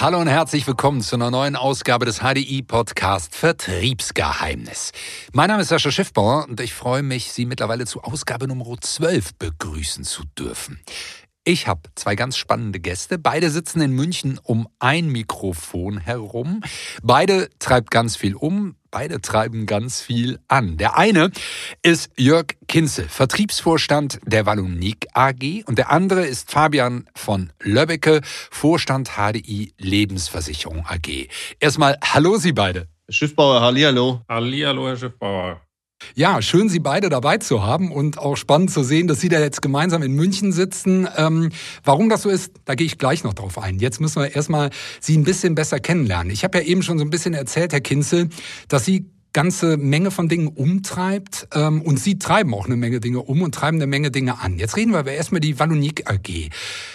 Hallo und herzlich willkommen zu einer neuen Ausgabe des HDI-Podcast Vertriebsgeheimnis. Mein Name ist Sascha Schiffbauer und ich freue mich, Sie mittlerweile zu Ausgabe Nummer 12 begrüßen zu dürfen. Ich habe zwei ganz spannende Gäste. Beide sitzen in München um ein Mikrofon herum. Beide treibt ganz viel um. Beide treiben ganz viel an. Der eine ist Jörg Kinzel, Vertriebsvorstand der Wallonik AG und der andere ist Fabian von Löbbecke, Vorstand HDI Lebensversicherung AG. Erstmal Hallo Sie beide. Schiffbauer, Hallihallo. Hallihallo, Herr Schiffbauer. Ja, schön, Sie beide dabei zu haben und auch spannend zu sehen, dass Sie da jetzt gemeinsam in München sitzen. Ähm, warum das so ist, da gehe ich gleich noch drauf ein. Jetzt müssen wir erstmal Sie ein bisschen besser kennenlernen. Ich habe ja eben schon so ein bisschen erzählt, Herr Kinzel, dass Sie ganze Menge von Dingen umtreibt ähm, und Sie treiben auch eine Menge Dinge um und treiben eine Menge Dinge an. Jetzt reden wir aber erstmal die Wallonik AG.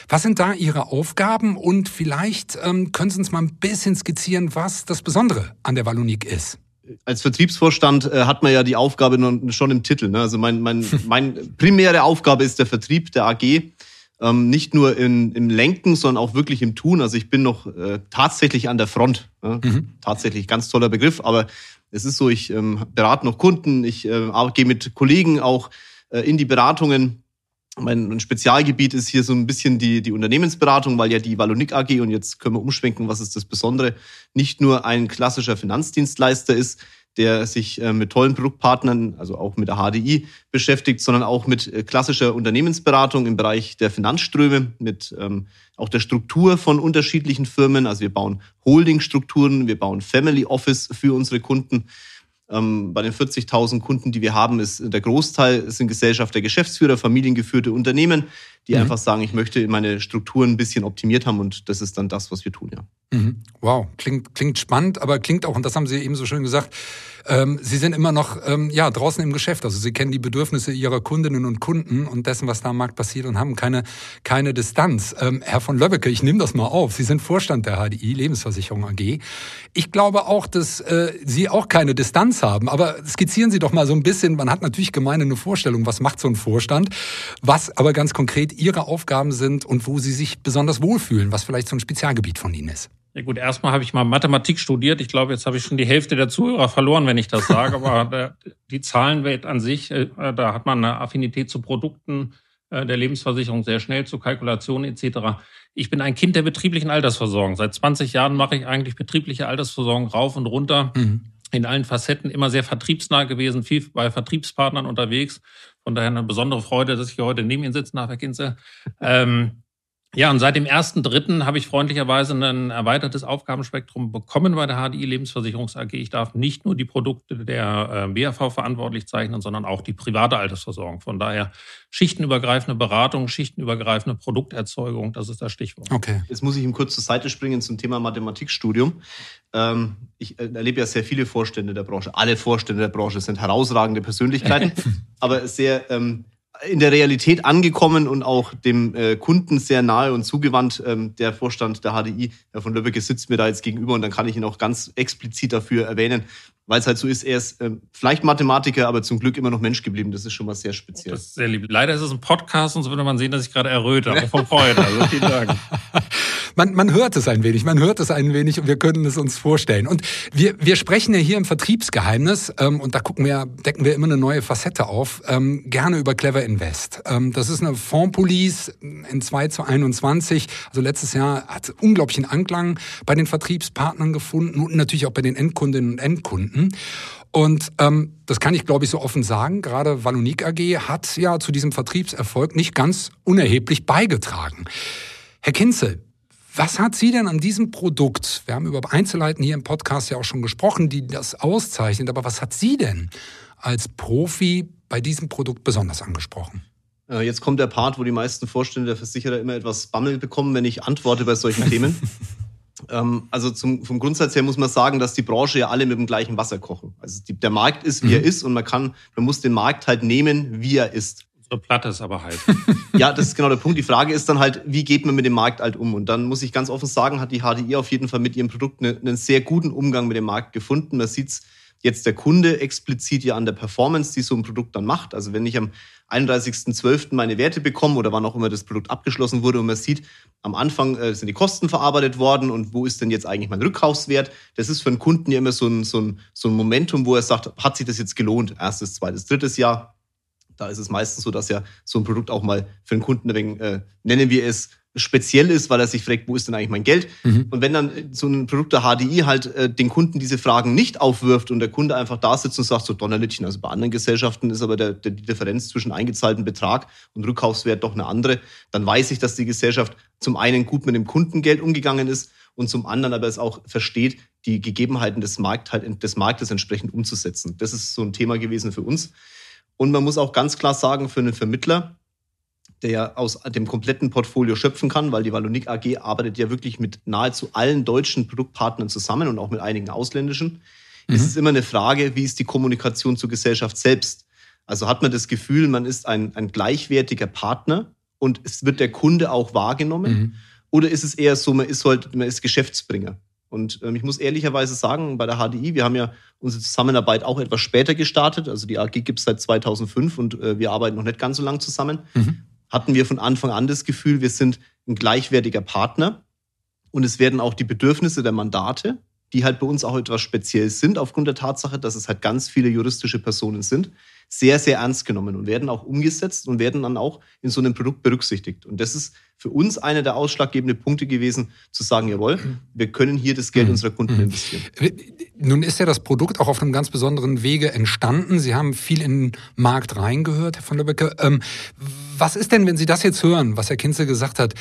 Was sind da Ihre Aufgaben und vielleicht ähm, können Sie uns mal ein bisschen skizzieren, was das Besondere an der Wallonik ist? Als Vertriebsvorstand äh, hat man ja die Aufgabe schon im Titel. Ne? Also mein, mein, mein primäre Aufgabe ist der Vertrieb der AG. Ähm, nicht nur in, im Lenken, sondern auch wirklich im Tun. Also ich bin noch äh, tatsächlich an der Front. Ne? Mhm. Tatsächlich ganz toller Begriff, aber es ist so, ich ähm, berate noch Kunden, ich äh, gehe mit Kollegen auch äh, in die Beratungen mein Spezialgebiet ist hier so ein bisschen die, die Unternehmensberatung, weil ja die Wallonik AG, und jetzt können wir umschwenken, was ist das Besondere, nicht nur ein klassischer Finanzdienstleister ist, der sich äh, mit tollen Produktpartnern, also auch mit der HDI beschäftigt, sondern auch mit äh, klassischer Unternehmensberatung im Bereich der Finanzströme, mit ähm, auch der Struktur von unterschiedlichen Firmen. Also wir bauen Holdingstrukturen, wir bauen Family Office für unsere Kunden. Ähm, bei den 40.000 Kunden, die wir haben, ist der Großteil sind Gesellschaft der Geschäftsführer, familiengeführte Unternehmen, die mhm. einfach sagen, ich möchte meine Strukturen ein bisschen optimiert haben und das ist dann das, was wir tun, ja. Mhm. Wow, klingt, klingt spannend, aber klingt auch, und das haben Sie eben so schön gesagt, ähm, Sie sind immer noch ähm, ja, draußen im Geschäft. Also Sie kennen die Bedürfnisse Ihrer Kundinnen und Kunden und dessen, was da am Markt passiert und haben keine, keine Distanz. Ähm, Herr von Löbbecke, ich nehme das mal auf. Sie sind Vorstand der HDI Lebensversicherung AG. Ich glaube auch, dass äh, Sie auch keine Distanz haben. Aber skizzieren Sie doch mal so ein bisschen, man hat natürlich gemeine eine Vorstellung, was macht so ein Vorstand, was aber ganz konkret Ihre Aufgaben sind und wo Sie sich besonders wohlfühlen, was vielleicht so ein Spezialgebiet von Ihnen ist. Ja gut, erstmal habe ich mal Mathematik studiert. Ich glaube, jetzt habe ich schon die Hälfte der Zuhörer verloren, wenn ich das sage. Aber die Zahlenwelt an sich, äh, da hat man eine Affinität zu Produkten äh, der Lebensversicherung sehr schnell, zu Kalkulationen etc. Ich bin ein Kind der betrieblichen Altersversorgung. Seit 20 Jahren mache ich eigentlich betriebliche Altersversorgung rauf und runter. Mhm. In allen Facetten immer sehr vertriebsnah gewesen, viel bei Vertriebspartnern unterwegs. Von daher eine besondere Freude, dass ich hier heute neben Ihnen sitze, nach Herr Kinze. Ähm, ja, und seit dem 1.3. habe ich freundlicherweise ein erweitertes Aufgabenspektrum bekommen bei der HDI Lebensversicherungs AG. Ich darf nicht nur die Produkte der BAV äh, verantwortlich zeichnen, sondern auch die private Altersversorgung. Von daher schichtenübergreifende Beratung, schichtenübergreifende Produkterzeugung, das ist das Stichwort. Okay. Jetzt muss ich ihm kurz zur Seite springen zum Thema Mathematikstudium. Ähm, ich äh, erlebe ja sehr viele Vorstände der Branche. Alle Vorstände der Branche sind herausragende Persönlichkeiten, aber sehr ähm, in der Realität angekommen und auch dem äh, Kunden sehr nahe und zugewandt. Ähm, der Vorstand der HDI, Herr von Löbbecke, sitzt mir da jetzt gegenüber und dann kann ich ihn auch ganz explizit dafür erwähnen, weil es halt so ist, er ist äh, vielleicht Mathematiker, aber zum Glück immer noch Mensch geblieben. Das ist schon mal sehr speziell. Das ist sehr lieb. Leider ist es ein Podcast und so würde man sehen, dass ich gerade erröte, aber von Freude. Also vielen Dank. man, man hört es ein wenig, man hört es ein wenig und wir können es uns vorstellen. Und wir, wir sprechen ja hier im Vertriebsgeheimnis ähm, und da gucken wir, decken wir immer eine neue Facette auf, ähm, gerne über Clever Invest. Ähm, das ist eine Fondspolice in 2 zu 21. Also letztes Jahr hat unglaublichen Anklang bei den Vertriebspartnern gefunden und natürlich auch bei den Endkundinnen und Endkunden. Und ähm, das kann ich, glaube ich, so offen sagen. Gerade Wallonik AG hat ja zu diesem Vertriebserfolg nicht ganz unerheblich beigetragen. Herr Kinzel, was hat Sie denn an diesem Produkt, wir haben über Einzelheiten hier im Podcast ja auch schon gesprochen, die das auszeichnet, aber was hat Sie denn als Profi bei diesem Produkt besonders angesprochen? Äh, jetzt kommt der Part, wo die meisten Vorstände der Versicherer immer etwas Bammel bekommen, wenn ich antworte bei solchen Themen. Ähm, also zum, vom Grundsatz her muss man sagen, dass die Branche ja alle mit dem gleichen Wasser kochen. Also die, der Markt ist, wie mhm. er ist und man kann, man muss den Markt halt nehmen, wie er ist. So platt ist aber halt. ja, das ist genau der Punkt. Die Frage ist dann halt, wie geht man mit dem Markt halt um? Und dann muss ich ganz offen sagen, hat die HDI auf jeden Fall mit ihrem Produkt einen, einen sehr guten Umgang mit dem Markt gefunden. Man sieht's jetzt der Kunde explizit ja an der Performance, die so ein Produkt dann macht. Also wenn ich am 31.12. meine Werte bekomme oder wann auch immer das Produkt abgeschlossen wurde und man sieht, am Anfang äh, sind die Kosten verarbeitet worden und wo ist denn jetzt eigentlich mein Rückkaufswert? Das ist für einen Kunden ja immer so ein, so ein, so ein Momentum, wo er sagt, hat sich das jetzt gelohnt? Erstes, zweites, drittes Jahr. Da ist es meistens so, dass ja so ein Produkt auch mal für einen Kunden ein äh, nennen wir es, speziell ist, weil er sich fragt, wo ist denn eigentlich mein Geld? Mhm. Und wenn dann so ein Produkt der HDI halt äh, den Kunden diese Fragen nicht aufwirft und der Kunde einfach da sitzt und sagt so Donnerlittchen, also bei anderen Gesellschaften ist aber der, der, die Differenz zwischen eingezahlten Betrag und Rückkaufswert doch eine andere, dann weiß ich, dass die Gesellschaft zum einen gut mit dem Kundengeld umgegangen ist und zum anderen aber es auch versteht, die Gegebenheiten des, Markt halt, des Marktes entsprechend umzusetzen. Das ist so ein Thema gewesen für uns. Und man muss auch ganz klar sagen, für einen Vermittler, der ja aus dem kompletten Portfolio schöpfen kann, weil die Wallonik AG arbeitet ja wirklich mit nahezu allen deutschen Produktpartnern zusammen und auch mit einigen ausländischen. Mhm. Es ist immer eine Frage, wie ist die Kommunikation zur Gesellschaft selbst? Also hat man das Gefühl, man ist ein, ein gleichwertiger Partner und es wird der Kunde auch wahrgenommen? Mhm. Oder ist es eher so, man ist halt, man ist Geschäftsbringer? Und ähm, ich muss ehrlicherweise sagen, bei der HDI, wir haben ja unsere Zusammenarbeit auch etwas später gestartet. Also die AG gibt es seit 2005 und äh, wir arbeiten noch nicht ganz so lang zusammen. Mhm hatten wir von Anfang an das Gefühl, wir sind ein gleichwertiger Partner. Und es werden auch die Bedürfnisse der Mandate, die halt bei uns auch etwas speziell sind, aufgrund der Tatsache, dass es halt ganz viele juristische Personen sind, sehr, sehr ernst genommen und werden auch umgesetzt und werden dann auch in so einem Produkt berücksichtigt. Und das ist für uns einer der ausschlaggebenden Punkte gewesen, zu sagen, jawohl, wir können hier das Geld mhm. unserer Kunden mhm. investieren. Nun ist ja das Produkt auch auf einem ganz besonderen Wege entstanden. Sie haben viel in den Markt reingehört, Herr von der Becke. Ähm, was ist denn, wenn Sie das jetzt hören, was Herr Kinzel gesagt hat?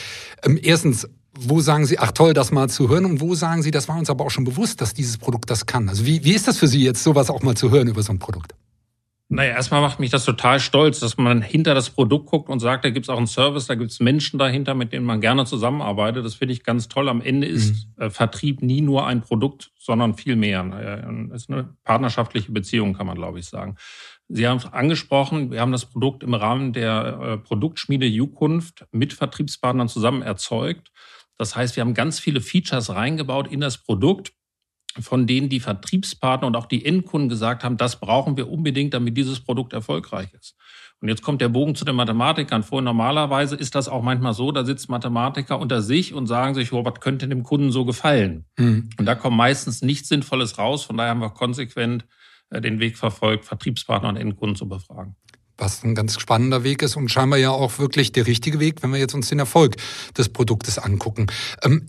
Ähm, erstens, wo sagen Sie, ach toll, das mal zu hören? Und wo sagen Sie, das war uns aber auch schon bewusst, dass dieses Produkt das kann? Also wie, wie ist das für Sie jetzt, sowas auch mal zu hören über so ein Produkt? Naja, erstmal macht mich das total stolz, dass man hinter das Produkt guckt und sagt, da gibt's auch einen Service, da gibt's Menschen dahinter, mit denen man gerne zusammenarbeitet. Das finde ich ganz toll. Am Ende ist mhm. äh, Vertrieb nie nur ein Produkt, sondern viel mehr. Äh, ist eine partnerschaftliche Beziehung, kann man, glaube ich, sagen. Sie haben es angesprochen, wir haben das Produkt im Rahmen der äh, Produktschmiede Zukunft mit Vertriebspartnern zusammen erzeugt. Das heißt, wir haben ganz viele Features reingebaut in das Produkt, von denen die Vertriebspartner und auch die Endkunden gesagt haben, das brauchen wir unbedingt, damit dieses Produkt erfolgreich ist. Und jetzt kommt der Bogen zu den Mathematikern vor. Normalerweise ist das auch manchmal so, da sitzt Mathematiker unter sich und sagen sich, oh, was könnte dem Kunden so gefallen? Mhm. Und da kommt meistens nichts Sinnvolles raus. Von daher haben wir konsequent äh, den Weg verfolgt, Vertriebspartner und Endkunden zu befragen was ein ganz spannender Weg ist und scheinbar ja auch wirklich der richtige Weg, wenn wir jetzt uns den Erfolg des Produktes angucken. Ähm,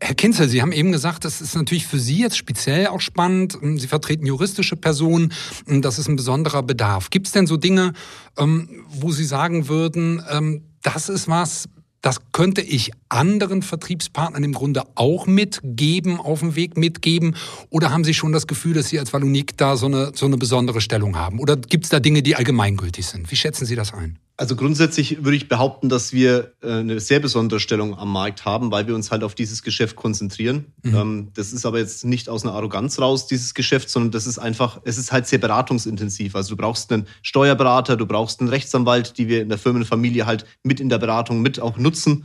Herr Kinzel, Sie haben eben gesagt, das ist natürlich für Sie jetzt speziell auch spannend. Sie vertreten juristische Personen, das ist ein besonderer Bedarf. Gibt es denn so Dinge, ähm, wo Sie sagen würden, ähm, das ist was, das könnte ich anderen Vertriebspartnern im Grunde auch mitgeben, auf dem Weg mitgeben? Oder haben Sie schon das Gefühl, dass Sie als Valunik da so eine, so eine besondere Stellung haben? Oder gibt es da Dinge, die allgemeingültig sind? Wie schätzen Sie das ein? Also grundsätzlich würde ich behaupten, dass wir äh, eine sehr besondere Stellung am Markt haben, weil wir uns halt auf dieses Geschäft konzentrieren. Mhm. Ähm, das ist aber jetzt nicht aus einer Arroganz raus, dieses Geschäft, sondern das ist einfach, es ist halt sehr beratungsintensiv. Also du brauchst einen Steuerberater, du brauchst einen Rechtsanwalt, die wir in der Firmenfamilie halt mit in der Beratung mit auch nutzen.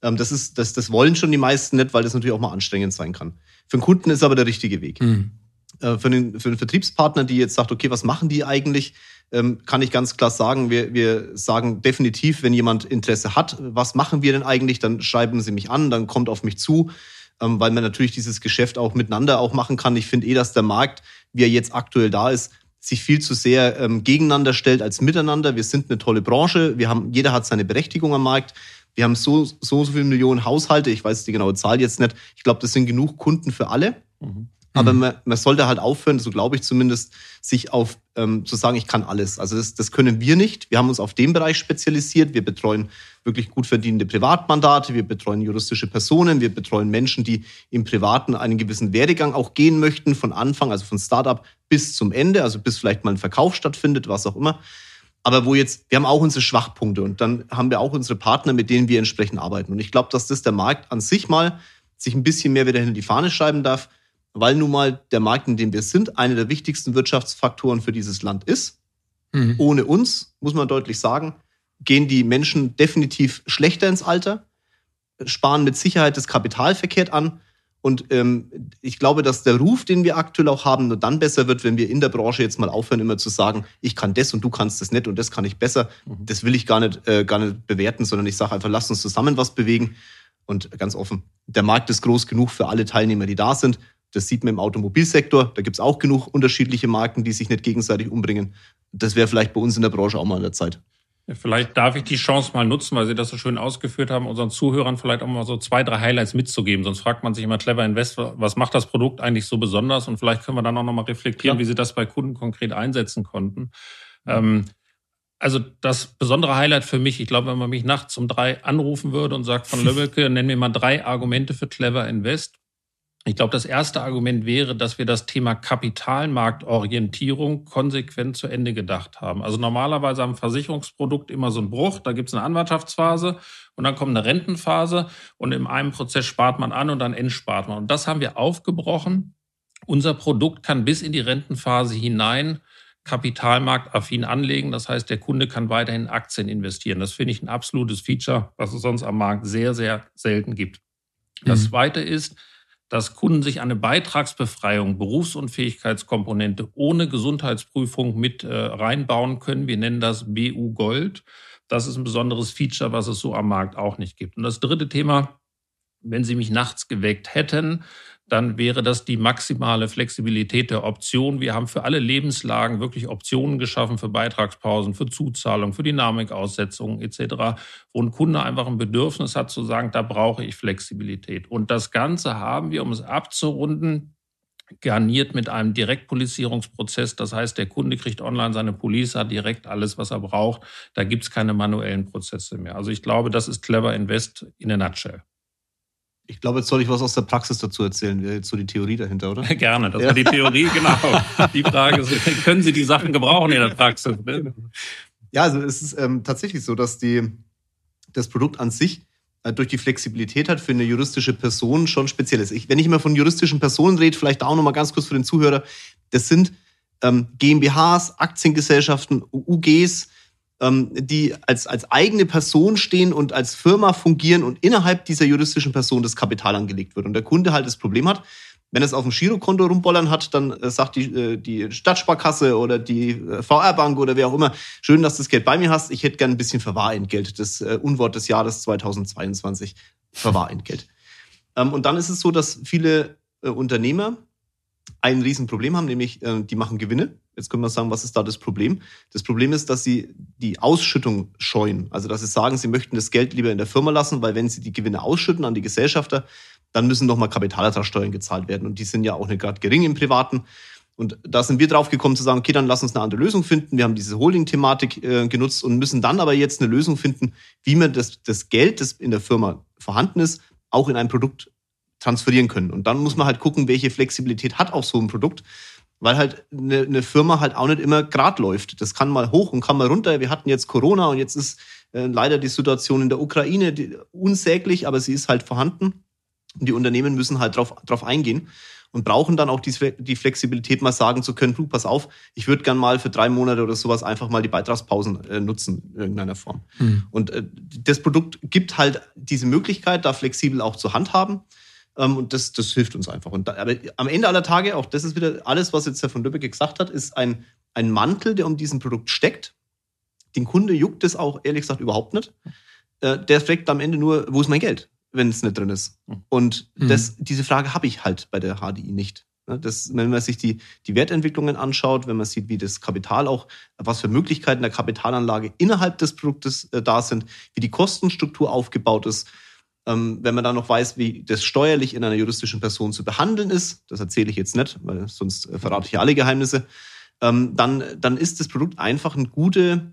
Ähm, das ist, das, das wollen schon die meisten nicht, weil das natürlich auch mal anstrengend sein kann. Für den Kunden ist aber der richtige Weg. Mhm. Äh, für, den, für den Vertriebspartner, die jetzt sagt, okay, was machen die eigentlich? ähm, kann ich ganz klar sagen, wir, wir sagen definitiv, wenn jemand Interesse hat, was machen wir denn eigentlich, dann schreiben Sie mich an, dann kommt auf mich zu, ähm, weil man natürlich dieses Geschäft auch miteinander auch machen kann. Ich finde eh, dass der Markt, wie er jetzt aktuell da ist, sich viel zu sehr ähm, gegeneinander stellt als miteinander. Wir sind eine tolle Branche, wir haben, jeder hat seine Berechtigung am Markt. Wir haben so, so, so viele Millionen Haushalte, ich weiß die genaue Zahl jetzt nicht. Ich glaube, das sind genug Kunden für alle. Mhm. Aber mhm. man, man sollte halt aufhören, so glaube ich zumindest, sich auf ähm, zu sagen, ich kann alles. Also das, das können wir nicht. Wir haben uns auf den Bereich spezialisiert. Wir betreuen wirklich gut verdienende Privatmandate, wir betreuen juristische Personen, wir betreuen Menschen, die im Privaten einen gewissen Werdegang auch gehen möchten, von Anfang, also von Startup bis zum Ende, also bis vielleicht mal ein Verkauf stattfindet, was auch immer. Aber wo jetzt, wir haben auch unsere Schwachpunkte und dann haben wir auch unsere Partner, mit denen wir entsprechend arbeiten. Und ich glaube, dass das der Markt an sich mal sich ein bisschen mehr wieder hinter die Fahne schreiben darf weil nun mal der Markt, in dem wir sind, einer der wichtigsten Wirtschaftsfaktoren für dieses Land ist. Mhm. Ohne uns, muss man deutlich sagen, gehen die Menschen definitiv schlechter ins Alter, sparen mit Sicherheit das Kapital verkehrt an Und ähm, ich glaube, dass der Ruf, den wir aktuell auch haben, nur dann besser wird, wenn wir in der Branche jetzt mal aufhören, immer zu sagen, ich kann das und du kannst das nicht und das kann ich besser. Mhm. Das will ich gar nicht, äh, gar nicht bewerten, sondern ich sage einfach, lass uns zusammen was bewegen. Und ganz offen, der Markt ist groß genug für alle Teilnehmer, die da sind. Das sieht man im Automobilsektor. Da gibt es auch genug unterschiedliche Marken, die sich nicht gegenseitig umbringen. Das wäre vielleicht bei uns in der Branche auch mal an der Zeit. Vielleicht darf ich die Chance mal nutzen, weil Sie das so schön ausgeführt haben, unseren Zuhörern vielleicht auch mal so zwei, drei Highlights mitzugeben. Sonst fragt man sich immer Clever Invest, was macht das Produkt eigentlich so besonders? Und vielleicht können wir dann auch nochmal reflektieren, Klar. wie Sie das bei Kunden konkret einsetzen konnten. Ähm, also das besondere Highlight für mich, ich glaube, wenn man mich nachts um drei anrufen würde und sagt von Löbbeke, nenn mir mal drei Argumente für Clever Invest, ich glaube, das erste Argument wäre, dass wir das Thema Kapitalmarktorientierung konsequent zu Ende gedacht haben. Also normalerweise haben Versicherungsprodukt immer so einen Bruch, da gibt es eine Anwartschaftsphase und dann kommt eine Rentenphase und in einem Prozess spart man an und dann entspart man. Und das haben wir aufgebrochen. Unser Produkt kann bis in die Rentenphase hinein kapitalmarktaffin anlegen. Das heißt, der Kunde kann weiterhin Aktien investieren. Das finde ich ein absolutes Feature, was es sonst am Markt sehr, sehr selten gibt. Das mhm. zweite ist, dass Kunden sich eine Beitragsbefreiung, Berufsunfähigkeitskomponente ohne Gesundheitsprüfung mit äh, reinbauen können. Wir nennen das BU Gold. Das ist ein besonderes Feature, was es so am Markt auch nicht gibt. Und das dritte Thema, wenn Sie mich nachts geweckt hätten, dann wäre das die maximale Flexibilität der Option. Wir haben für alle Lebenslagen wirklich Optionen geschaffen für Beitragspausen, für Zuzahlung, für Dynamikaussetzungen etc., wo ein Kunde einfach ein Bedürfnis hat zu sagen, da brauche ich Flexibilität. Und das Ganze haben wir, um es abzurunden, garniert mit einem Direktpolizierungsprozess. Das heißt, der Kunde kriegt online seine Police, hat direkt alles, was er braucht. Da gibt es keine manuellen Prozesse mehr. Also ich glaube, das ist Clever Invest in a nutshell. Ich glaube, jetzt soll ich was aus der Praxis dazu erzählen. Jetzt so die Theorie dahinter, oder? Gerne, das ja. war die Theorie, genau. Die Frage ist, können Sie die Sachen gebrauchen in der Praxis? Ja, also es ist ähm, tatsächlich so, dass die, das Produkt an sich äh, durch die Flexibilität hat für eine juristische Person schon speziell ist. Ich, wenn ich immer von juristischen Personen rede, vielleicht auch noch mal ganz kurz für den Zuhörer, das sind ähm, GmbHs, Aktiengesellschaften, UGs, die als, als eigene Person stehen und als Firma fungieren und innerhalb dieser juristischen Person das Kapital angelegt wird. Und der Kunde halt das Problem hat, wenn es auf dem Girokonto rumbollern hat, dann äh, sagt die, äh, die Stadtsparkasse oder die äh, VR-Bank oder wer auch immer, schön, dass du das Geld bei mir hast. Ich hätte gern ein bisschen Verwahrentgelt. Das äh, Unwort des Jahres 2022. Verwahrentgelt. Ähm, und dann ist es so, dass viele Unternehmer ein Riesenproblem haben, nämlich äh, die machen Gewinne. Jetzt können wir sagen, was ist da das Problem? Das Problem ist, dass sie die Ausschüttung scheuen. Also, dass sie sagen, sie möchten das Geld lieber in der Firma lassen, weil wenn sie die Gewinne ausschütten an die Gesellschafter, dann müssen nochmal Kapitalertragssteuern gezahlt werden. Und die sind ja auch nicht gerade gering im Privaten. Und da sind wir drauf gekommen zu sagen, okay, dann lass uns eine andere Lösung finden. Wir haben diese Holding-Thematik äh, genutzt und müssen dann aber jetzt eine Lösung finden, wie man das, das Geld, das in der Firma vorhanden ist, auch in ein Produkt transferieren können. Und dann muss man halt gucken, welche Flexibilität hat auch so ein Produkt, weil halt eine, eine Firma halt auch nicht immer grad läuft. Das kann mal hoch und kann mal runter. Wir hatten jetzt Corona und jetzt ist äh, leider die Situation in der Ukraine die, unsäglich, aber sie ist halt vorhanden. Und die Unternehmen müssen halt drauf, drauf eingehen und brauchen dann auch die, die Flexibilität, mal sagen zu können, du, pass auf, ich würde gern mal für drei Monate oder sowas einfach mal die Beitragspausen äh, nutzen in irgendeiner Form. Mhm. Und äh, das Produkt gibt halt diese Möglichkeit, da flexibel auch zu handhaben. Ähm, und das, das hilft uns einfach. Und da, aber am Ende aller Tage, auch das ist wieder alles, was jetzt Herr von Lübeck gesagt hat, ist ein, ein Mantel, der um diesen Produkt steckt. Den Kunde juckt es auch ehrlich gesagt überhaupt nicht. Äh, der fragt am Ende nur, wo ist mein Geld, wenn es nicht drin ist. Hm. Und mhm. das, diese Frage habe ich halt bei der HDI nicht. Ne, das, wenn man sich die, die Wertentwicklungen anschaut, wenn man sieht, wie das Kapital auch, was für Möglichkeiten der Kapitalanlage innerhalb des Produktes äh, da sind, wie die Kostenstruktur aufgebaut ist, ähm, wenn man dann noch weiß, wie das steuerlich in einer juristischen Person zu behandeln ist, das erzähle ich jetzt nicht, weil sonst äh, verrate ich ja alle Geheimnisse, ähm, dann, dann ist das Produkt einfach eine gute,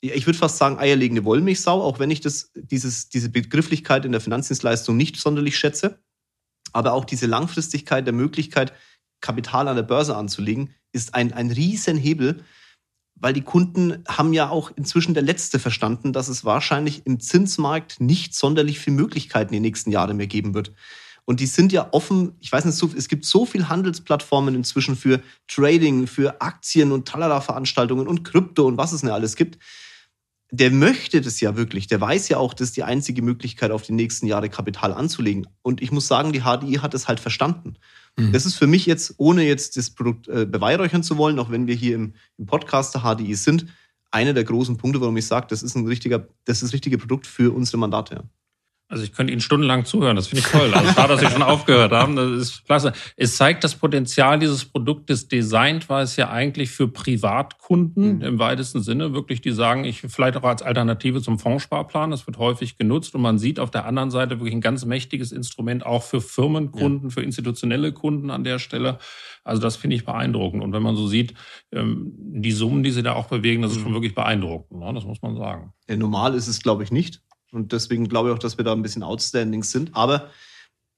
ich würde fast sagen, eierlegende Wollmilchsau, auch wenn ich das, dieses, diese Begrifflichkeit in der Finanzdienstleistung nicht sonderlich schätze. Aber auch diese Langfristigkeit der Möglichkeit, Kapital an der Börse anzulegen, ist ein, ein Riesenhebel, weil die Kunden haben ja auch inzwischen der Letzte verstanden, dass es wahrscheinlich im Zinsmarkt nicht sonderlich viele Möglichkeiten die nächsten Jahre mehr geben wird. Und die sind ja offen, ich weiß nicht, es gibt so viele Handelsplattformen inzwischen für Trading, für Aktien und Talala-Veranstaltungen und Krypto und was es nicht alles gibt. der möchte das ja wirklich. Der weiß ja auch, das ist die einzige Möglichkeit, auf die nächsten Jahre Kapital anzulegen. Und ich muss sagen, die HDI hat es halt verstanden. Mhm. Das ist für mich jetzt, ohne jetzt das Produkt äh, beweihräuchern zu wollen, auch wenn wir hier im, im Podcast der HDI sind, einer der großen Punkte, warum ich sage, das ist ein richtiger, das ist das richtige Produkt für unsere Mandate. Ja. Also ich könnte Ihnen stundenlang zuhören, das finde ich toll. Also schade, dass Sie schon aufgehört haben, das ist klasse. Es zeigt das Potenzial dieses Produktes. Designt war es ja eigentlich für Privatkunden mhm. im weitesten Sinne, wirklich, die sagen, ich vielleicht auch als Alternative zum Fondssparplan, das wird häufig genutzt und man sieht auf der anderen Seite wirklich ein ganz mächtiges Instrument auch für Firmenkunden, ja. für institutionelle Kunden an der Stelle. Also das finde ich beeindruckend. Und wenn man so sieht, ähm, die Summen, die sie da auch bewegen, das ist schon mhm. wirklich beeindruckend. Ne? Das muss man sagen. Normal ist es, glaube ich, nicht. Und deswegen glaube ich auch, dass wir da ein bisschen outstanding sind. Aber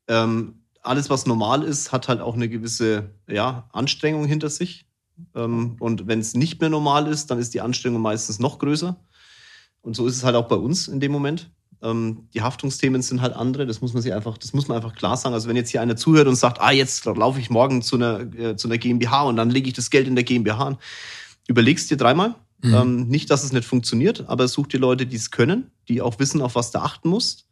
ähm, alles, was normal ist, hat halt auch eine gewisse ja, Anstrengung hinter sich. Ähm, und wenn es nicht mehr normal ist, dann ist die Anstrengung meistens noch größer. Und so ist es halt auch bei uns in dem Moment. Ähm, die Haftungsthemen sind halt andere. Das muss man sich einfach, das muss man einfach klar sagen. Also wenn jetzt hier einer zuhört und sagt, ah, jetzt laufe ich morgen zu einer, äh, zu einer GmbH und dann lege ich das Geld in der GmbH an, überlegst dir dreimal Mhm. Ähm, nicht, dass es nicht funktioniert, aber such dir Leute, die es können, die auch wissen, auf was du achten musst.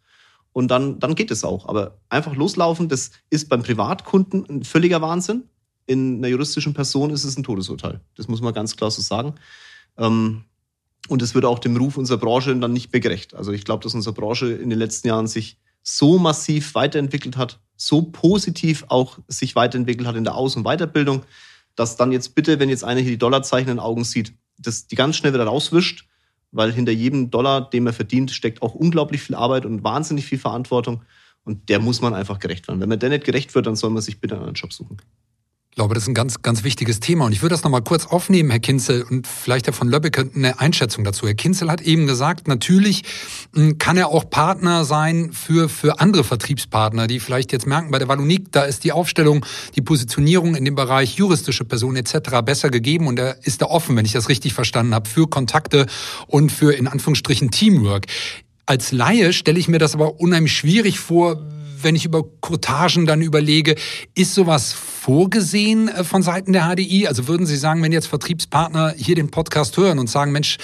Und dann, dann geht es auch. Aber einfach loslaufen, das ist beim Privatkunden ein völliger Wahnsinn. In einer juristischen Person ist es ein Todesurteil. Das muss man ganz klar so sagen. Ähm, und es wird auch dem Ruf unserer Branche dann nicht mehr gerecht. Also ich glaube, dass unsere Branche in den letzten Jahren sich so massiv weiterentwickelt hat, so positiv auch sich weiterentwickelt hat in der Aus- und Weiterbildung, dass dann jetzt bitte, wenn jetzt einer hier die Dollarzeichen in den Augen sieht, das die ganz schnell wieder rauswischt, weil hinter jedem Dollar, den man verdient, steckt auch unglaublich viel Arbeit und wahnsinnig viel Verantwortung. Und der muss man einfach gerecht werden. Wenn man der nicht gerecht wird, dann soll man sich bitte einen Job suchen. Ich glaube, das ist ein ganz, ganz wichtiges Thema. Und ich würde das nochmal kurz aufnehmen, Herr Kinzel, und vielleicht Herr von Löbbecke eine Einschätzung dazu. Herr Kinzel hat eben gesagt, natürlich hm, kann er auch Partner sein für, für andere Vertriebspartner, die vielleicht jetzt merken, bei der Wallonik, da ist die Aufstellung, die Positionierung in dem Bereich juristische Personen etc. besser gegeben und er ist da offen, wenn ich das richtig verstanden habe, für Kontakte und für in Anführungsstrichen Teamwork. Als Laie stelle ich mir das aber unheimlich schwierig vor, wenn ich über Courtagen dann überlege, ist sowas vorgesehen äh, von Seiten der HDI? Also würden Sie sagen, wenn jetzt Vertriebspartner hier den Podcast hören und sagen, Mensch,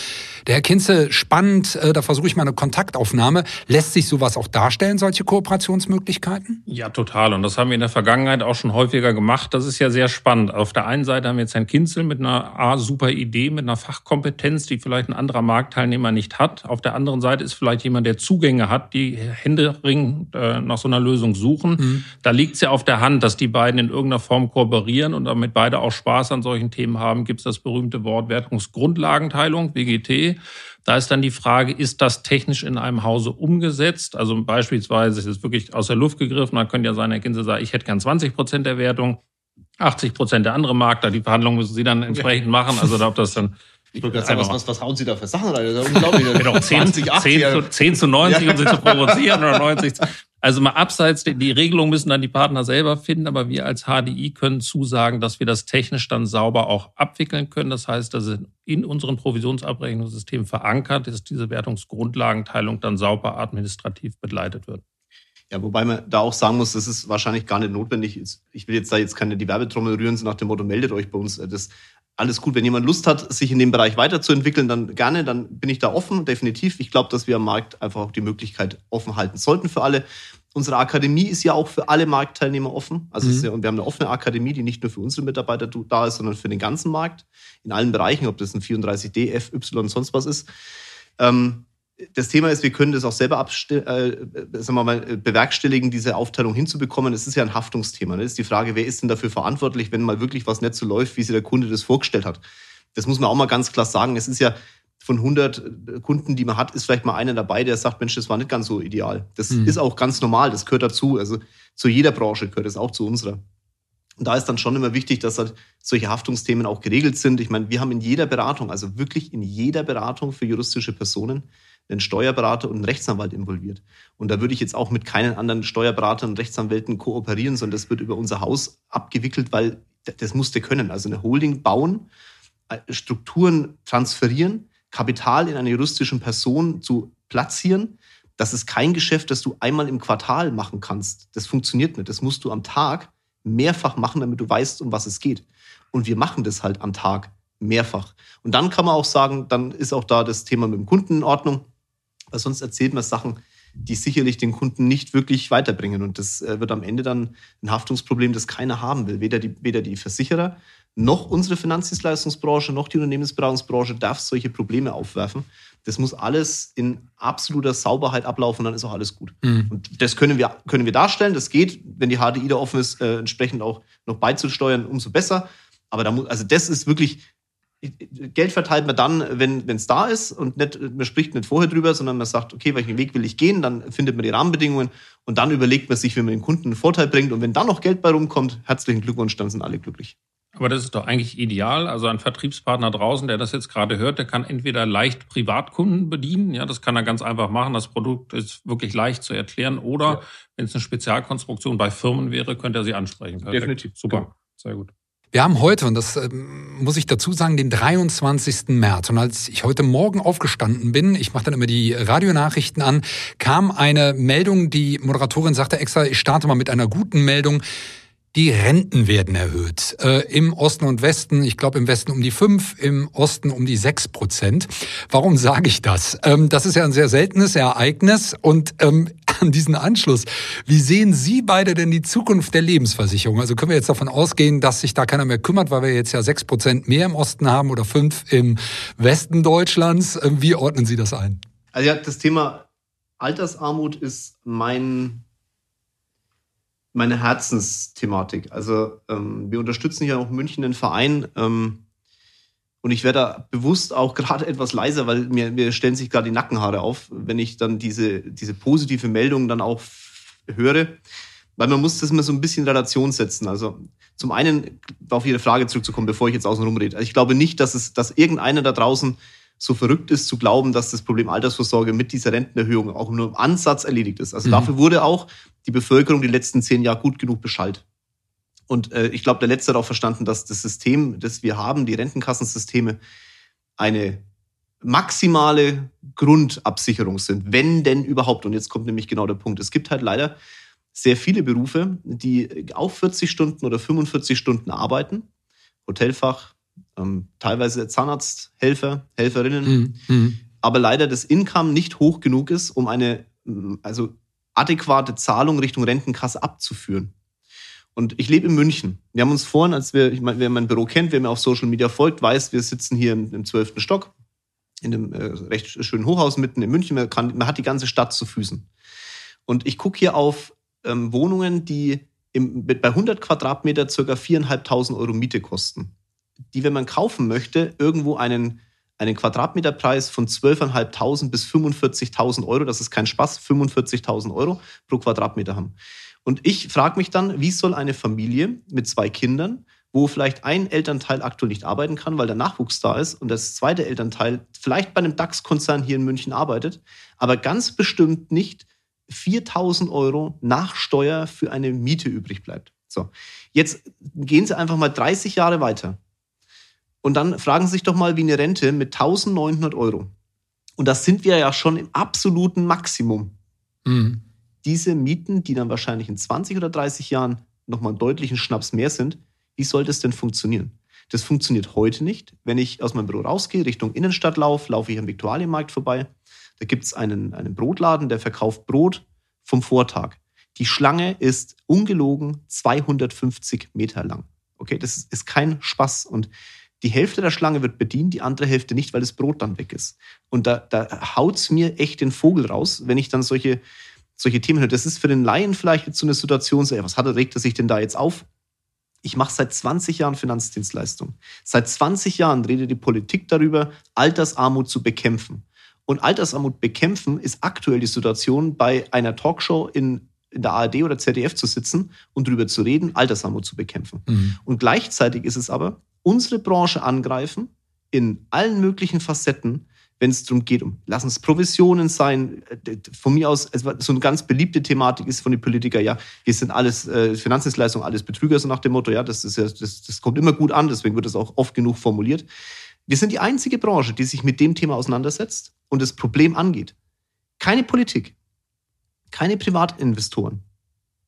der Herr Kinze, spannend, äh, da versuche ich mal eine Kontaktaufnahme. Lässt sich sowas auch darstellen, solche Kooperationsmöglichkeiten? Ja, total. Und das haben wir in der Vergangenheit auch schon häufiger gemacht. Das ist ja sehr spannend. Auf der einen Seite haben wir jetzt Herrn Kinzel mit einer A, super Idee, mit einer Fachkompetenz, die vielleicht ein anderer Marktteilnehmer nicht hat. Auf der anderen Seite ist vielleicht jemand, der Zugänge hat, die händeringend äh, nach so einer Lösung suchen. Mhm. Da liegt es ja auf der Hand, dass die beiden in irgendeiner Form kooperieren und damit beide auch Spaß an solchen Themen haben. Gibt es das berühmte Wort Wertungsgrundlagenteilung, WGT. Da ist dann die Frage, ist das technisch in einem Hause umgesetzt? Also beispielsweise ist es wirklich aus der Luft gegriffen. Da könnte ja sein, Herr Kinse sagt, ich hätte gern 20 Prozent der Wertung, 80 Prozent der andere Makler. Die Verhandlungen müssen Sie dann entsprechend machen. Also ob das dann ich wollte gerade sagen, was, was, was hauen Sie da für Sachen rein? Das ist unglaublich. genau, 10, 20, 10, 10, 10 zu 90, ja. um sie zu provozieren oder 90. Also mal abseits, die Regelung müssen dann die Partner selber finden, aber wir als HDI können zusagen, dass wir das technisch dann sauber auch abwickeln können. Das heißt, dass es in unseren Provisionsabrechnungssystemen verankert ist, diese Wertungsgrundlagenteilung dann sauber administrativ begleitet wird. Ja, wobei man da auch sagen muss, das ist wahrscheinlich gar nicht notwendig. Ich will jetzt da jetzt keine die Werbetrommel rühren, so nach dem Motto, meldet euch bei uns. Das alles gut. Wenn jemand Lust hat, sich in dem Bereich weiterzuentwickeln, dann gerne, dann bin ich da offen, definitiv. Ich glaube, dass wir am Markt einfach auch die Möglichkeit offen halten sollten für alle. Unsere Akademie ist ja auch für alle Marktteilnehmer offen. Also mhm. ja, und wir haben eine offene Akademie, die nicht nur für unsere Mitarbeiter da ist, sondern für den ganzen Markt in allen Bereichen, ob das ein 34D, F, Y, sonst was ist. Ähm, das Thema ist, wir können das auch selber äh, sagen wir mal, bewerkstelligen, diese Aufteilung hinzubekommen. Es ist ja ein Haftungsthema. Ne? ist die Frage, wer ist denn dafür verantwortlich, wenn mal wirklich was nicht so läuft, wie sich der Kunde das vorgestellt hat. Das muss man auch mal ganz klar sagen. Es ist ja von 100 äh, Kunden, die man hat, ist vielleicht mal einer dabei, der sagt, Mensch, das war nicht ganz so ideal. Das mhm. ist auch ganz normal, das gehört dazu. Also zu jeder Branche gehört es auch zu unserer. Und da ist dann schon immer wichtig, dass halt solche Haftungsthemen auch geregelt sind. Ich meine, wir haben in jeder Beratung, also wirklich in jeder Beratung für juristische Personen, einen Steuerberater und einen Rechtsanwalt involviert. Und da würde ich jetzt auch mit keinen anderen Steuerberatern und Rechtsanwälten kooperieren, sondern das wird über unser Haus abgewickelt, weil das musste können. Also eine Holding bauen, äh, Strukturen transferieren, Kapital in einer juristischen Person zu platzieren. Das ist kein Geschäft, das du einmal im Quartal machen kannst. Das funktioniert nicht. Das musst du am Tag mehrfach machen, damit du weißt, um was es geht. Und wir machen das halt am Tag mehrfach. Und dann kann man auch sagen, dann ist auch da das Thema mit dem Kunden in Ordnung, weil sonst erzählt man Sachen, die sicherlich den Kunden nicht wirklich weiterbringen. Und das äh, wird am Ende dann ein Haftungsproblem, das keiner haben will. Weder die, weder die Versicherer noch unsere Finanzdienstleistungsbranche noch die Unternehmensberatungsbranche darf solche Probleme aufwerfen. Das muss alles in absoluter Sauberheit ablaufen, dann ist auch alles gut. Mhm. Und das können wir, können wir darstellen. Das geht, wenn die HDI da offen ist, äh, entsprechend auch noch beizusteuern, umso besser. Aber da muss, also das ist wirklich, Geld verteilt man dann, wenn es da ist und nicht, man spricht nicht vorher drüber, sondern man sagt, okay, welchen Weg will ich gehen, dann findet man die Rahmenbedingungen und dann überlegt man sich, wie man den Kunden einen Vorteil bringt. Und wenn dann noch Geld bei rumkommt, herzlichen Glückwunsch, dann sind alle glücklich. Aber das ist doch eigentlich ideal. Also ein Vertriebspartner draußen, der das jetzt gerade hört, der kann entweder leicht Privatkunden bedienen, ja, das kann er ganz einfach machen. Das Produkt ist wirklich leicht zu erklären. Oder ja. wenn es eine Spezialkonstruktion bei Firmen wäre, könnte er sie ansprechen. Perfekt. Definitiv. Super. Genau. Sehr gut. Wir haben heute, und das äh, muss ich dazu sagen, den 23. März. Und als ich heute Morgen aufgestanden bin, ich mache dann immer die Radionachrichten an, kam eine Meldung, die Moderatorin sagte extra, ich starte mal mit einer guten Meldung. Die Renten werden erhöht. Äh, Im Osten und Westen, ich glaube im Westen um die fünf, im Osten um die sechs Prozent. Warum sage ich das? Ähm, das ist ja ein sehr seltenes Ereignis. Und ähm, an diesen Anschluss, wie sehen Sie beide denn die Zukunft der Lebensversicherung? Also können wir jetzt davon ausgehen, dass sich da keiner mehr kümmert, weil wir jetzt ja sechs Prozent mehr im Osten haben oder fünf im Westen Deutschlands. Ähm, wie ordnen Sie das ein? Also ja, das Thema Altersarmut ist mein meine Herzensthematik. Also ähm, wir unterstützen hier auch München einen Verein ähm, und ich werde da bewusst auch gerade etwas leiser, weil mir, mir stellen sich gerade die Nackenhaare auf, wenn ich dann diese, diese positive Meldung dann auch höre. Weil man muss das immer so ein bisschen in Relation setzen. Also zum einen auf Ihre Frage zurückzukommen, bevor ich jetzt außen rumrede. Also ich glaube nicht, dass es, dass irgendeiner da draußen so verrückt ist zu glauben, dass das Problem Altersvorsorge mit dieser Rentenerhöhung auch nur im Ansatz erledigt ist. Also mhm. dafür wurde auch die Bevölkerung die letzten zehn Jahre gut genug Bescheid. Und äh, ich glaube, der Letzte hat auch verstanden, dass das System, das wir haben, die Rentenkassensysteme, eine maximale Grundabsicherung sind, wenn denn überhaupt. Und jetzt kommt nämlich genau der Punkt. Es gibt halt leider sehr viele Berufe, die auf 40 Stunden oder 45 Stunden arbeiten. Hotelfach, ähm, teilweise Zahnarzthelfer, Helferinnen, mhm. mhm. aber leider das Income nicht hoch genug ist, um eine also adäquate Zahlung Richtung Rentenkasse abzuführen. Und ich lebe in München. Wir haben uns vorhin, als wir, ich meine, wer mein Büro kennt, wer mir auf Social Media folgt, weiß, wir sitzen hier im zwölften Stock in einem äh, recht schönen Hochhaus mitten in München. Man, kann, man hat die ganze Stadt zu Füßen. Und ich gucke hier auf ähm, Wohnungen, die im, bei 100 Quadratmeter circa 4.500 Euro Miete kosten die, wenn man kaufen möchte, irgendwo einen, einen Quadratmeterpreis von 12.500 bis 45.000 Euro, das ist kein Spaß, 45.000 Euro pro Quadratmeter haben. Und ich frage mich dann, wie soll eine Familie mit zwei Kindern, wo vielleicht ein Elternteil aktuell nicht arbeiten kann, weil der Nachwuchs da ist und das zweite Elternteil vielleicht bei einem DAX-Konzern hier in München arbeitet, aber ganz bestimmt nicht 4000 Euro nach Steuer für eine Miete übrig bleibt. So, jetzt gehen Sie einfach mal 30 Jahre weiter. Und dann fragen Sie sich doch mal, wie eine Rente mit 1900 Euro. Und das sind wir ja schon im absoluten Maximum. Mhm. Diese Mieten, die dann wahrscheinlich in 20 oder 30 Jahren nochmal einen deutlichen Schnaps mehr sind, wie soll das denn funktionieren? Das funktioniert heute nicht. Wenn ich aus meinem Büro rausgehe, Richtung Innenstadt laufe, laufe ich am Viktualienmarkt vorbei. Da gibt es einen, einen Brotladen, der verkauft Brot vom Vortag. Die Schlange ist ungelogen 250 Meter lang. Okay, das ist kein Spaß. Und die Hälfte der Schlange wird bedient, die andere Hälfte nicht, weil das Brot dann weg ist. Und da, da haut's mir echt den Vogel raus, wenn ich dann solche, solche Themen höre. Das ist für den Laien vielleicht jetzt so eine Situation, so, ey, was hat er, regt er sich denn da jetzt auf? Ich mache seit 20 Jahren Finanzdienstleistung. Seit 20 Jahren redet die Politik darüber, Altersarmut zu bekämpfen. Und Altersarmut bekämpfen ist aktuell die Situation, bei einer Talkshow in, in der ARD oder ZDF zu sitzen und darüber zu reden, Altersarmut zu bekämpfen. Mhm. Und gleichzeitig ist es aber unsere Branche angreifen in allen möglichen Facetten, wenn es darum geht, um lassen es Provisionen sein. Äh, von mir aus, so eine ganz beliebte Thematik ist von den Politikern, ja, wir sind alles äh, Finanzdienstleistungen, alles Betrüger, so nach dem Motto, ja, das ist ja, das, das kommt immer gut an, deswegen wird das auch oft genug formuliert. Wir sind die einzige Branche, die sich mit dem Thema auseinandersetzt und das Problem angeht. Keine Politik, keine Privatinvestoren,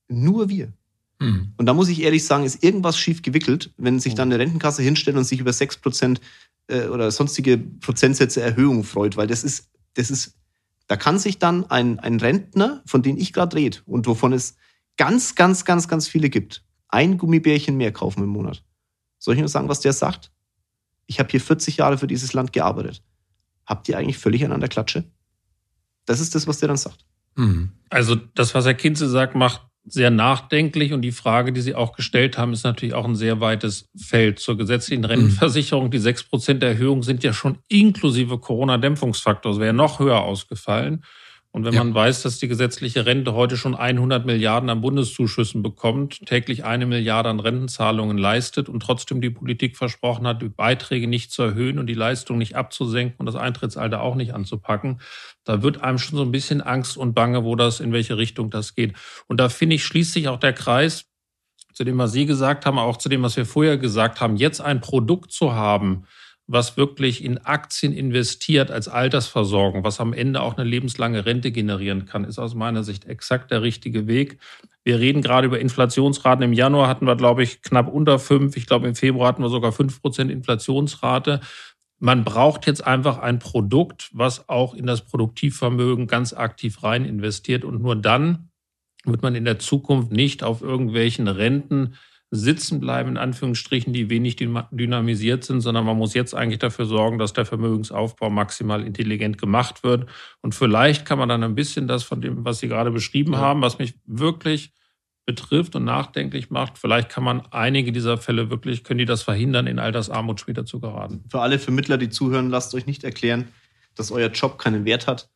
nur wir. Mhm. Und da muss ich ehrlich sagen, ist irgendwas schief gewickelt, wenn sich dann eine Rentenkasse hinstellt und sich über 6% äh, oder sonstige Prozentsätze Erhöhung freut, weil das ist, das ist, da kann sich dann ein, ein Rentner, von dem ich gerade rede und wovon es ganz, ganz, ganz, ganz viele gibt, ein Gummibärchen mehr kaufen im Monat. Soll ich nur sagen, was der sagt? Ich habe hier 40 Jahre für dieses Land gearbeitet. Habt ihr eigentlich völlig an der Klatsche? Das ist das, was der dann sagt. Mhm. Also das, was Herr Kinze sagt, macht sehr nachdenklich und die Frage, die Sie auch gestellt haben, ist natürlich auch ein sehr weites Feld. Zur gesetzlichen mhm. Rentenversicherung, die sechs Prozent Erhöhung sind ja schon inklusive Corona-Dämpfungsfaktor. Das wäre noch höher ausgefallen. Und wenn ja. man weiß, dass die gesetzliche Rente heute schon 100 Milliarden an Bundeszuschüssen bekommt, täglich eine Milliarde an Rentenzahlungen leistet und trotzdem die Politik versprochen hat, die Beiträge nicht zu erhöhen und die Leistung nicht abzusenken und das Eintrittsalter auch nicht anzupacken, da wird einem schon so ein bisschen Angst und Bange, wo das, in welche Richtung das geht. Und da finde ich, schließt sich auch der Kreis zu dem, was Sie gesagt haben, auch zu dem, was wir vorher gesagt haben, jetzt ein Produkt zu haben, was wirklich in Aktien investiert als Altersversorgung, was am Ende auch eine lebenslange Rente generieren kann, ist aus meiner Sicht exakt der richtige Weg. Wir reden gerade über Inflationsraten. Im Januar hatten wir, glaube ich, knapp unter fünf. Ich glaube, im Februar hatten wir sogar fünf Prozent Inflationsrate. Man braucht jetzt einfach ein Produkt, was auch in das Produktivvermögen ganz aktiv rein investiert. Und nur dann wird man in der Zukunft nicht auf irgendwelchen Renten sitzen bleiben, in Anführungsstrichen, die wenig dynamisiert sind, sondern man muss jetzt eigentlich dafür sorgen, dass der Vermögensaufbau maximal intelligent gemacht wird. Und vielleicht kann man dann ein bisschen das von dem, was Sie gerade beschrieben ja. haben, was mich wirklich betrifft und nachdenklich macht, vielleicht kann man einige dieser Fälle wirklich, können die das verhindern, in Altersarmut später zu geraten. Für alle Vermittler, die zuhören, lasst euch nicht erklären, dass euer Job keinen Wert hat.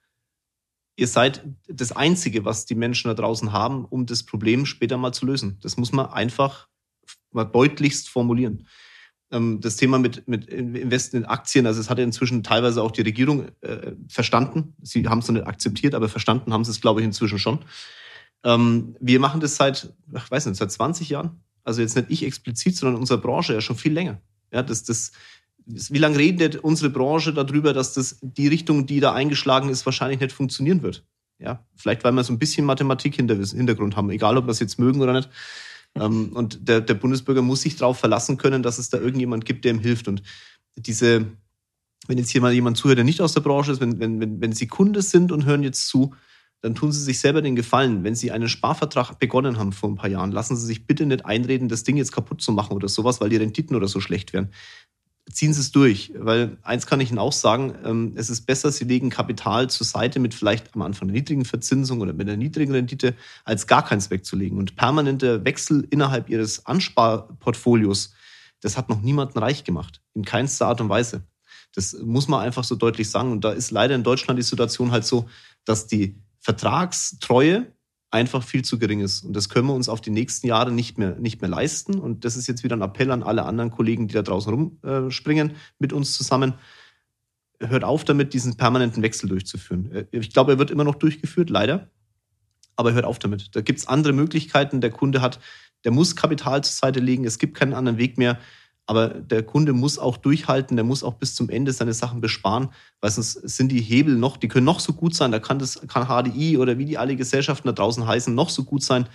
Ihr seid das Einzige, was die Menschen da draußen haben, um das Problem später mal zu lösen. Das muss man einfach mal deutlichst formulieren. Ähm, das Thema mit, mit Investen in Aktien, also es hat inzwischen teilweise auch die Regierung äh, verstanden. Sie haben es noch nicht akzeptiert, aber verstanden haben sie es, glaube ich, inzwischen schon. Ähm, wir machen das seit, ich weiß nicht, seit 20 Jahren. Also jetzt nicht ich explizit, sondern unsere Branche ja schon viel länger. Ja, das, das, wie lange redet unsere Branche darüber, dass das die Richtung, die da eingeschlagen ist, wahrscheinlich nicht funktionieren wird? Ja, vielleicht weil wir so ein bisschen Mathematik hinter, Hintergrund haben, egal ob wir es jetzt mögen oder nicht. Ähm, und der, der Bundesbürger muss sich darauf verlassen können, dass es da irgendjemand gibt, der ihm hilft. Und diese, wenn jetzt hier mal jemand zuhört, der nicht aus der Branche ist, wenn, wenn, wenn, wenn Sie Kunde sind und hören jetzt zu, dann tun Sie sich selber den Gefallen. Wenn Sie einen Sparvertrag begonnen haben vor ein paar Jahren, lassen Sie sich bitte nicht einreden, das Ding jetzt kaputt zu machen oder sowas, weil die Renditen oder so schlecht werden ziehen Sie es durch. Weil eins kann ich Ihnen auch sagen, ähm, es ist besser, Sie legen Kapital zur Seite mit vielleicht am Anfang einer niedrigen Verzinsung oder mit einer niedrigen Rendite, als gar keins wegzulegen. Und permanenter Wechsel innerhalb Ihres Ansparportfolios, das hat noch niemanden reich gemacht. In keinster Art und Weise. Das muss man einfach so deutlich sagen. Und da ist leider in Deutschland die Situation halt so, dass die Vertragstreue einfach viel zu gering ist. Und das können wir uns auf die nächsten Jahre nicht mehr, nicht mehr leisten. Und das ist jetzt wieder ein Appell an alle anderen Kollegen, die da draußen rumspringen, mit uns zusammen. Hört auf damit, diesen permanenten Wechsel durchzuführen. Äh, ich glaube, er wird immer noch durchgeführt, leider. Aber hört auf damit. Da gibt es andere Möglichkeiten. Der Kunde hat, der muss Kapital zur Seite legen. Es gibt keinen anderen Weg mehr. Aber der Kunde muss auch durchhalten, der muss auch bis zum Ende seine Sachen besparen, weil sonst sind die Hebel noch, die können noch so gut sein, da kann das, kann HDI oder wie die alle Gesellschaften da draußen heißen, noch so gut sein.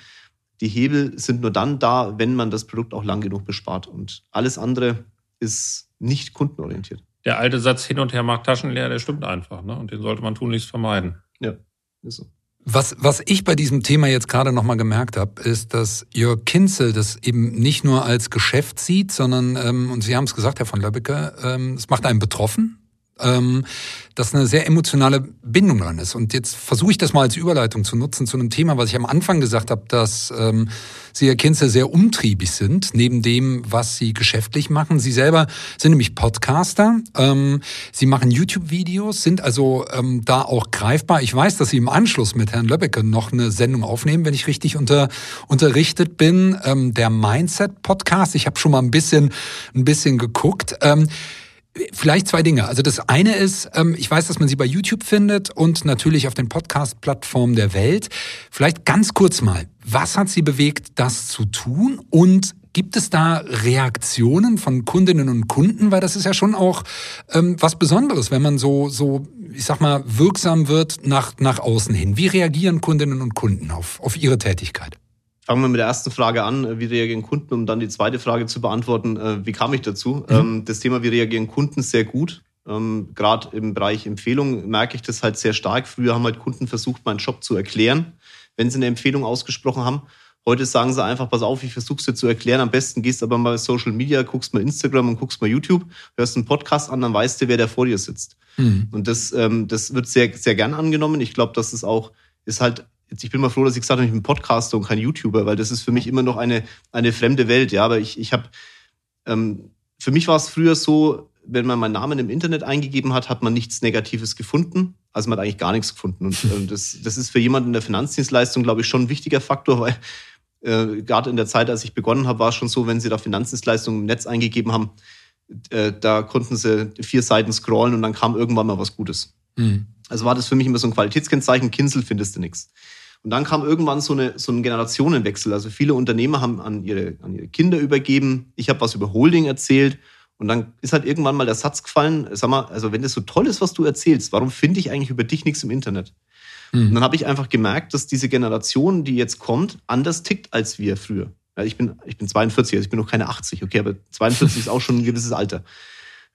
Die Hebel sind nur dann da, wenn man das Produkt auch lang genug bespart. Und alles andere ist nicht kundenorientiert. Der alte Satz hin und her macht Taschen leer, der stimmt einfach. Ne? Und den sollte man tunlichst vermeiden. Ja, ist so. Was, was ich bei diesem Thema jetzt gerade nochmal gemerkt habe, ist, dass Jörg Kinzel das eben nicht nur als Geschäft sieht, sondern, ähm, und Sie haben es gesagt, Herr von Löbbecke, ähm, es macht einen betroffen, ähm, dass eine sehr emotionale Bindung dran ist. Und jetzt versuche ich das mal als Überleitung zu nutzen zu einem Thema, was ich am Anfang gesagt habe, dass ähm, Sie, Herr Kinzel, sehr umtriebig sind, neben dem, was Sie geschäftlich machen. Sie selber sind nämlich Podcaster, ähm, Sie machen YouTube-Videos, sind also ähm, da auch greifbar. Ich weiß, dass Sie im Anschluss mit Herrn Löbbecke noch eine Sendung aufnehmen, wenn ich richtig unter, unterrichtet bin, ähm, der Mindset-Podcast. Ich habe schon mal ein bisschen, ein bisschen geguckt. Ähm, Vielleicht zwei Dinge. Also das eine ist, ähm, ich weiß, dass man sie bei YouTube findet und natürlich auf den Podcast-Plattformen der Welt. Vielleicht ganz kurz mal, was hat Sie bewegt, das zu tun? Und gibt es da Reaktionen von Kundinnen und Kunden? Weil das ist ja schon auch ähm, was Besonderes, wenn man so, so, ich sag mal, wirksam wird nach, nach außen hin. Wie reagieren Kundinnen und Kunden auf, auf Ihre Tätigkeit? Fangen wir mit der ersten Frage an. Wie reagieren Kunden, um dann die zweite Frage zu beantworten? Äh, wie kam ich dazu? Mhm. Ähm, das Thema, wie reagieren Kunden, sehr gut. Ähm, Gerade im Bereich Empfehlung merke ich das halt sehr stark. Früher haben halt Kunden versucht, meinen Job zu erklären, wenn sie eine Empfehlung ausgesprochen haben. Heute sagen sie einfach, pass auf, ich versuche es dir zu erklären. Am besten gehst aber mal Social Media, guckst mal Instagram und guckst mal YouTube, hörst einen Podcast an, dann weißt du, wer da vor dir sitzt. Mhm. Und das, ähm, das wird sehr, sehr gern angenommen. Ich glaube, dass es auch ist halt ich bin mal froh, dass ich gesagt habe, ich bin Podcaster und kein YouTuber, weil das ist für mich immer noch eine, eine fremde Welt. Ja, aber ich, ich habe, ähm, für mich war es früher so, wenn man meinen Namen im Internet eingegeben hat, hat man nichts Negatives gefunden. Also man hat eigentlich gar nichts gefunden. Und äh, das, das ist für jemanden in der Finanzdienstleistung, glaube ich, schon ein wichtiger Faktor, weil äh, gerade in der Zeit, als ich begonnen habe, war es schon so, wenn Sie da Finanzdienstleistungen im Netz eingegeben haben, äh, da konnten Sie vier Seiten scrollen und dann kam irgendwann mal was Gutes. Mhm. Also war das für mich immer so ein Qualitätskennzeichen, Kinsel findest du nichts. Und dann kam irgendwann so, eine, so ein Generationenwechsel. Also viele Unternehmer haben an ihre, an ihre Kinder übergeben. Ich habe was über Holding erzählt. Und dann ist halt irgendwann mal der Satz gefallen, sag mal, also wenn das so toll ist, was du erzählst, warum finde ich eigentlich über dich nichts im Internet? Mhm. Und dann habe ich einfach gemerkt, dass diese Generation, die jetzt kommt, anders tickt als wir früher. Ja, ich, bin, ich bin 42, also ich bin noch keine 80, okay, aber 42 ist auch schon ein gewisses Alter.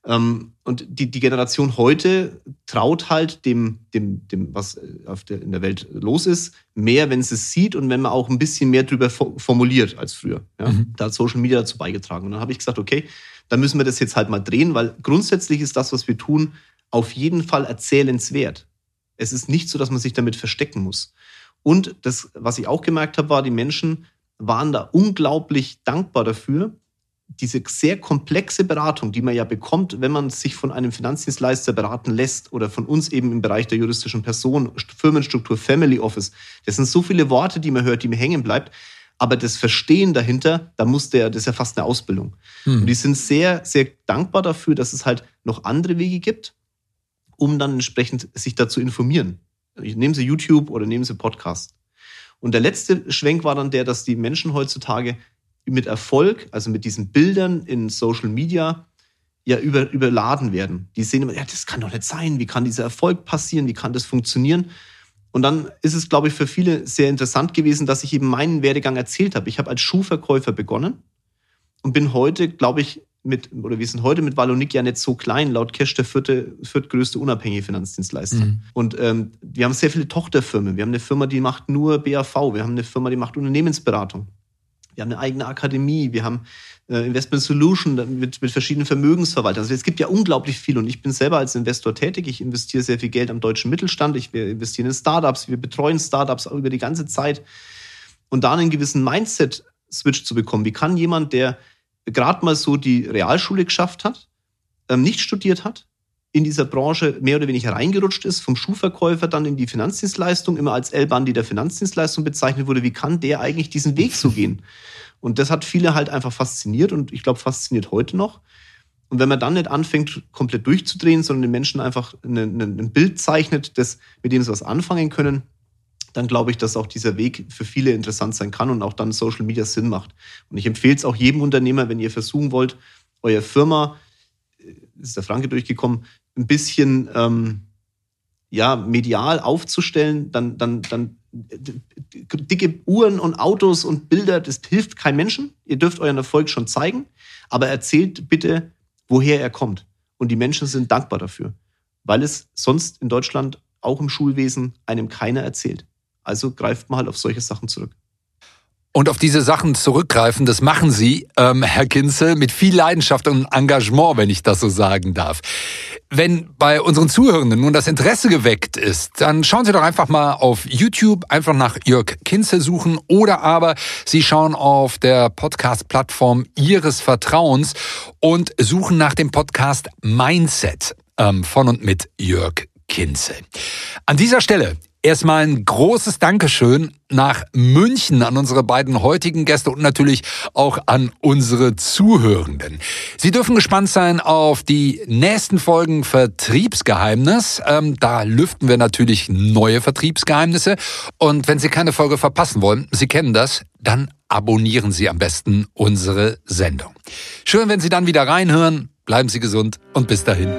Ähm, und die, die Generation heute traut halt dem, dem, dem was äh, auf der, in der Welt los ist, mehr, wenn sie es sieht und wenn man auch ein bisschen mehr drüber formuliert als früher. Ja? Mhm. Da hat Social Media dazu beigetragen. Und dann habe ich gesagt, okay, dann müssen wir das jetzt halt mal drehen, weil grundsätzlich ist das, was wir tun, auf jeden Fall erzählenswert. Es ist nicht so, dass man sich damit verstecken muss. Und das, was ich auch gemerkt habe, war, die Menschen waren da unglaublich dankbar dafür, diese sehr komplexe Beratung, die man ja bekommt, wenn man sich von einem Finanzdienstleister beraten lässt oder von uns eben im Bereich der juristischen Person, Firmenstruktur, Family Office, das sind so viele Worte, die man hört, die mir hängen bleibt. Aber das Verstehen dahinter, da muss der, das ist ja fast eine Ausbildung. Hm. Und die sind sehr, sehr dankbar dafür, dass es halt noch andere Wege gibt, um dann entsprechend sich dazu informieren. Nehmen Sie YouTube oder nehmen Sie Podcast. Und der letzte Schwenk war dann der, dass die Menschen heutzutage mit Erfolg, also mit diesen Bildern in Social Media, ja über, überladen werden. Die sehen immer, ja, das kann doch nicht sein. Wie kann dieser Erfolg passieren? Wie kann das funktionieren? Und dann ist es, glaube ich, für viele sehr interessant gewesen, dass ich eben meinen Werdegang erzählt habe. Ich habe als Schuhverkäufer begonnen und bin heute, glaube ich, mit, oder wir sind heute mit Wallonik ja nicht so klein, laut Cash der vierte, viertgrößte unabhängige Finanzdienstleister. Mhm. Und ähm, wir haben sehr viele Tochterfirmen. Wir haben eine Firma, die macht nur BAV. Wir haben eine Firma, die macht Unternehmensberatung. Wir haben eine eigene Akademie, wir haben äh, Investment Solution mit, mit verschiedenen Vermögensverwaltern. Also es gibt ja unglaublich viel und ich bin selber als Investor tätig. Ich investiere sehr viel Geld am deutschen Mittelstand. Ich, wir investieren in Startups, wir betreuen Startups über die ganze Zeit. Und da einen gewissen Mindset-Switch zu bekommen. Wie kann jemand, der gerade mal so die Realschule geschafft hat, ähm, nicht studiert hat, in dieser Branche mehr oder weniger reingerutscht ist, vom Schuhverkäufer dann in die Finanzdienstleistung, immer als L-Bandi der Finanzdienstleistung bezeichnet wurde. Wie kann der eigentlich diesen Weg so gehen? Und das hat viele halt einfach fasziniert und ich glaube, fasziniert heute noch. Und wenn man dann nicht anfängt, komplett durchzudrehen, sondern den Menschen einfach ein Bild zeichnet, das, mit dem sie was anfangen können, dann glaube ich, dass auch dieser Weg für viele interessant sein kann und auch dann Social Media Sinn macht. Und ich empfehle es auch jedem Unternehmer, wenn ihr versuchen wollt, eure Firma, äh, ist der Franke durchgekommen, ein bisschen ähm, ja, medial aufzustellen, dann, dann, dann dicke Uhren und Autos und Bilder, das hilft keinem Menschen. Ihr dürft euren Erfolg schon zeigen, aber erzählt bitte, woher er kommt. Und die Menschen sind dankbar dafür, weil es sonst in Deutschland auch im Schulwesen einem keiner erzählt. Also greift mal halt auf solche Sachen zurück. Und auf diese Sachen zurückgreifen, das machen Sie, ähm, Herr Kinzel, mit viel Leidenschaft und Engagement, wenn ich das so sagen darf. Wenn bei unseren Zuhörenden nun das Interesse geweckt ist, dann schauen Sie doch einfach mal auf YouTube, einfach nach Jörg Kinzel suchen oder aber Sie schauen auf der Podcast-Plattform Ihres Vertrauens und suchen nach dem Podcast Mindset ähm, von und mit Jörg Kinzel. An dieser Stelle Erstmal ein großes Dankeschön nach München an unsere beiden heutigen Gäste und natürlich auch an unsere Zuhörenden. Sie dürfen gespannt sein auf die nächsten Folgen Vertriebsgeheimnis. Ähm, da lüften wir natürlich neue Vertriebsgeheimnisse. Und wenn Sie keine Folge verpassen wollen, Sie kennen das, dann abonnieren Sie am besten unsere Sendung. Schön, wenn Sie dann wieder reinhören. Bleiben Sie gesund und bis dahin.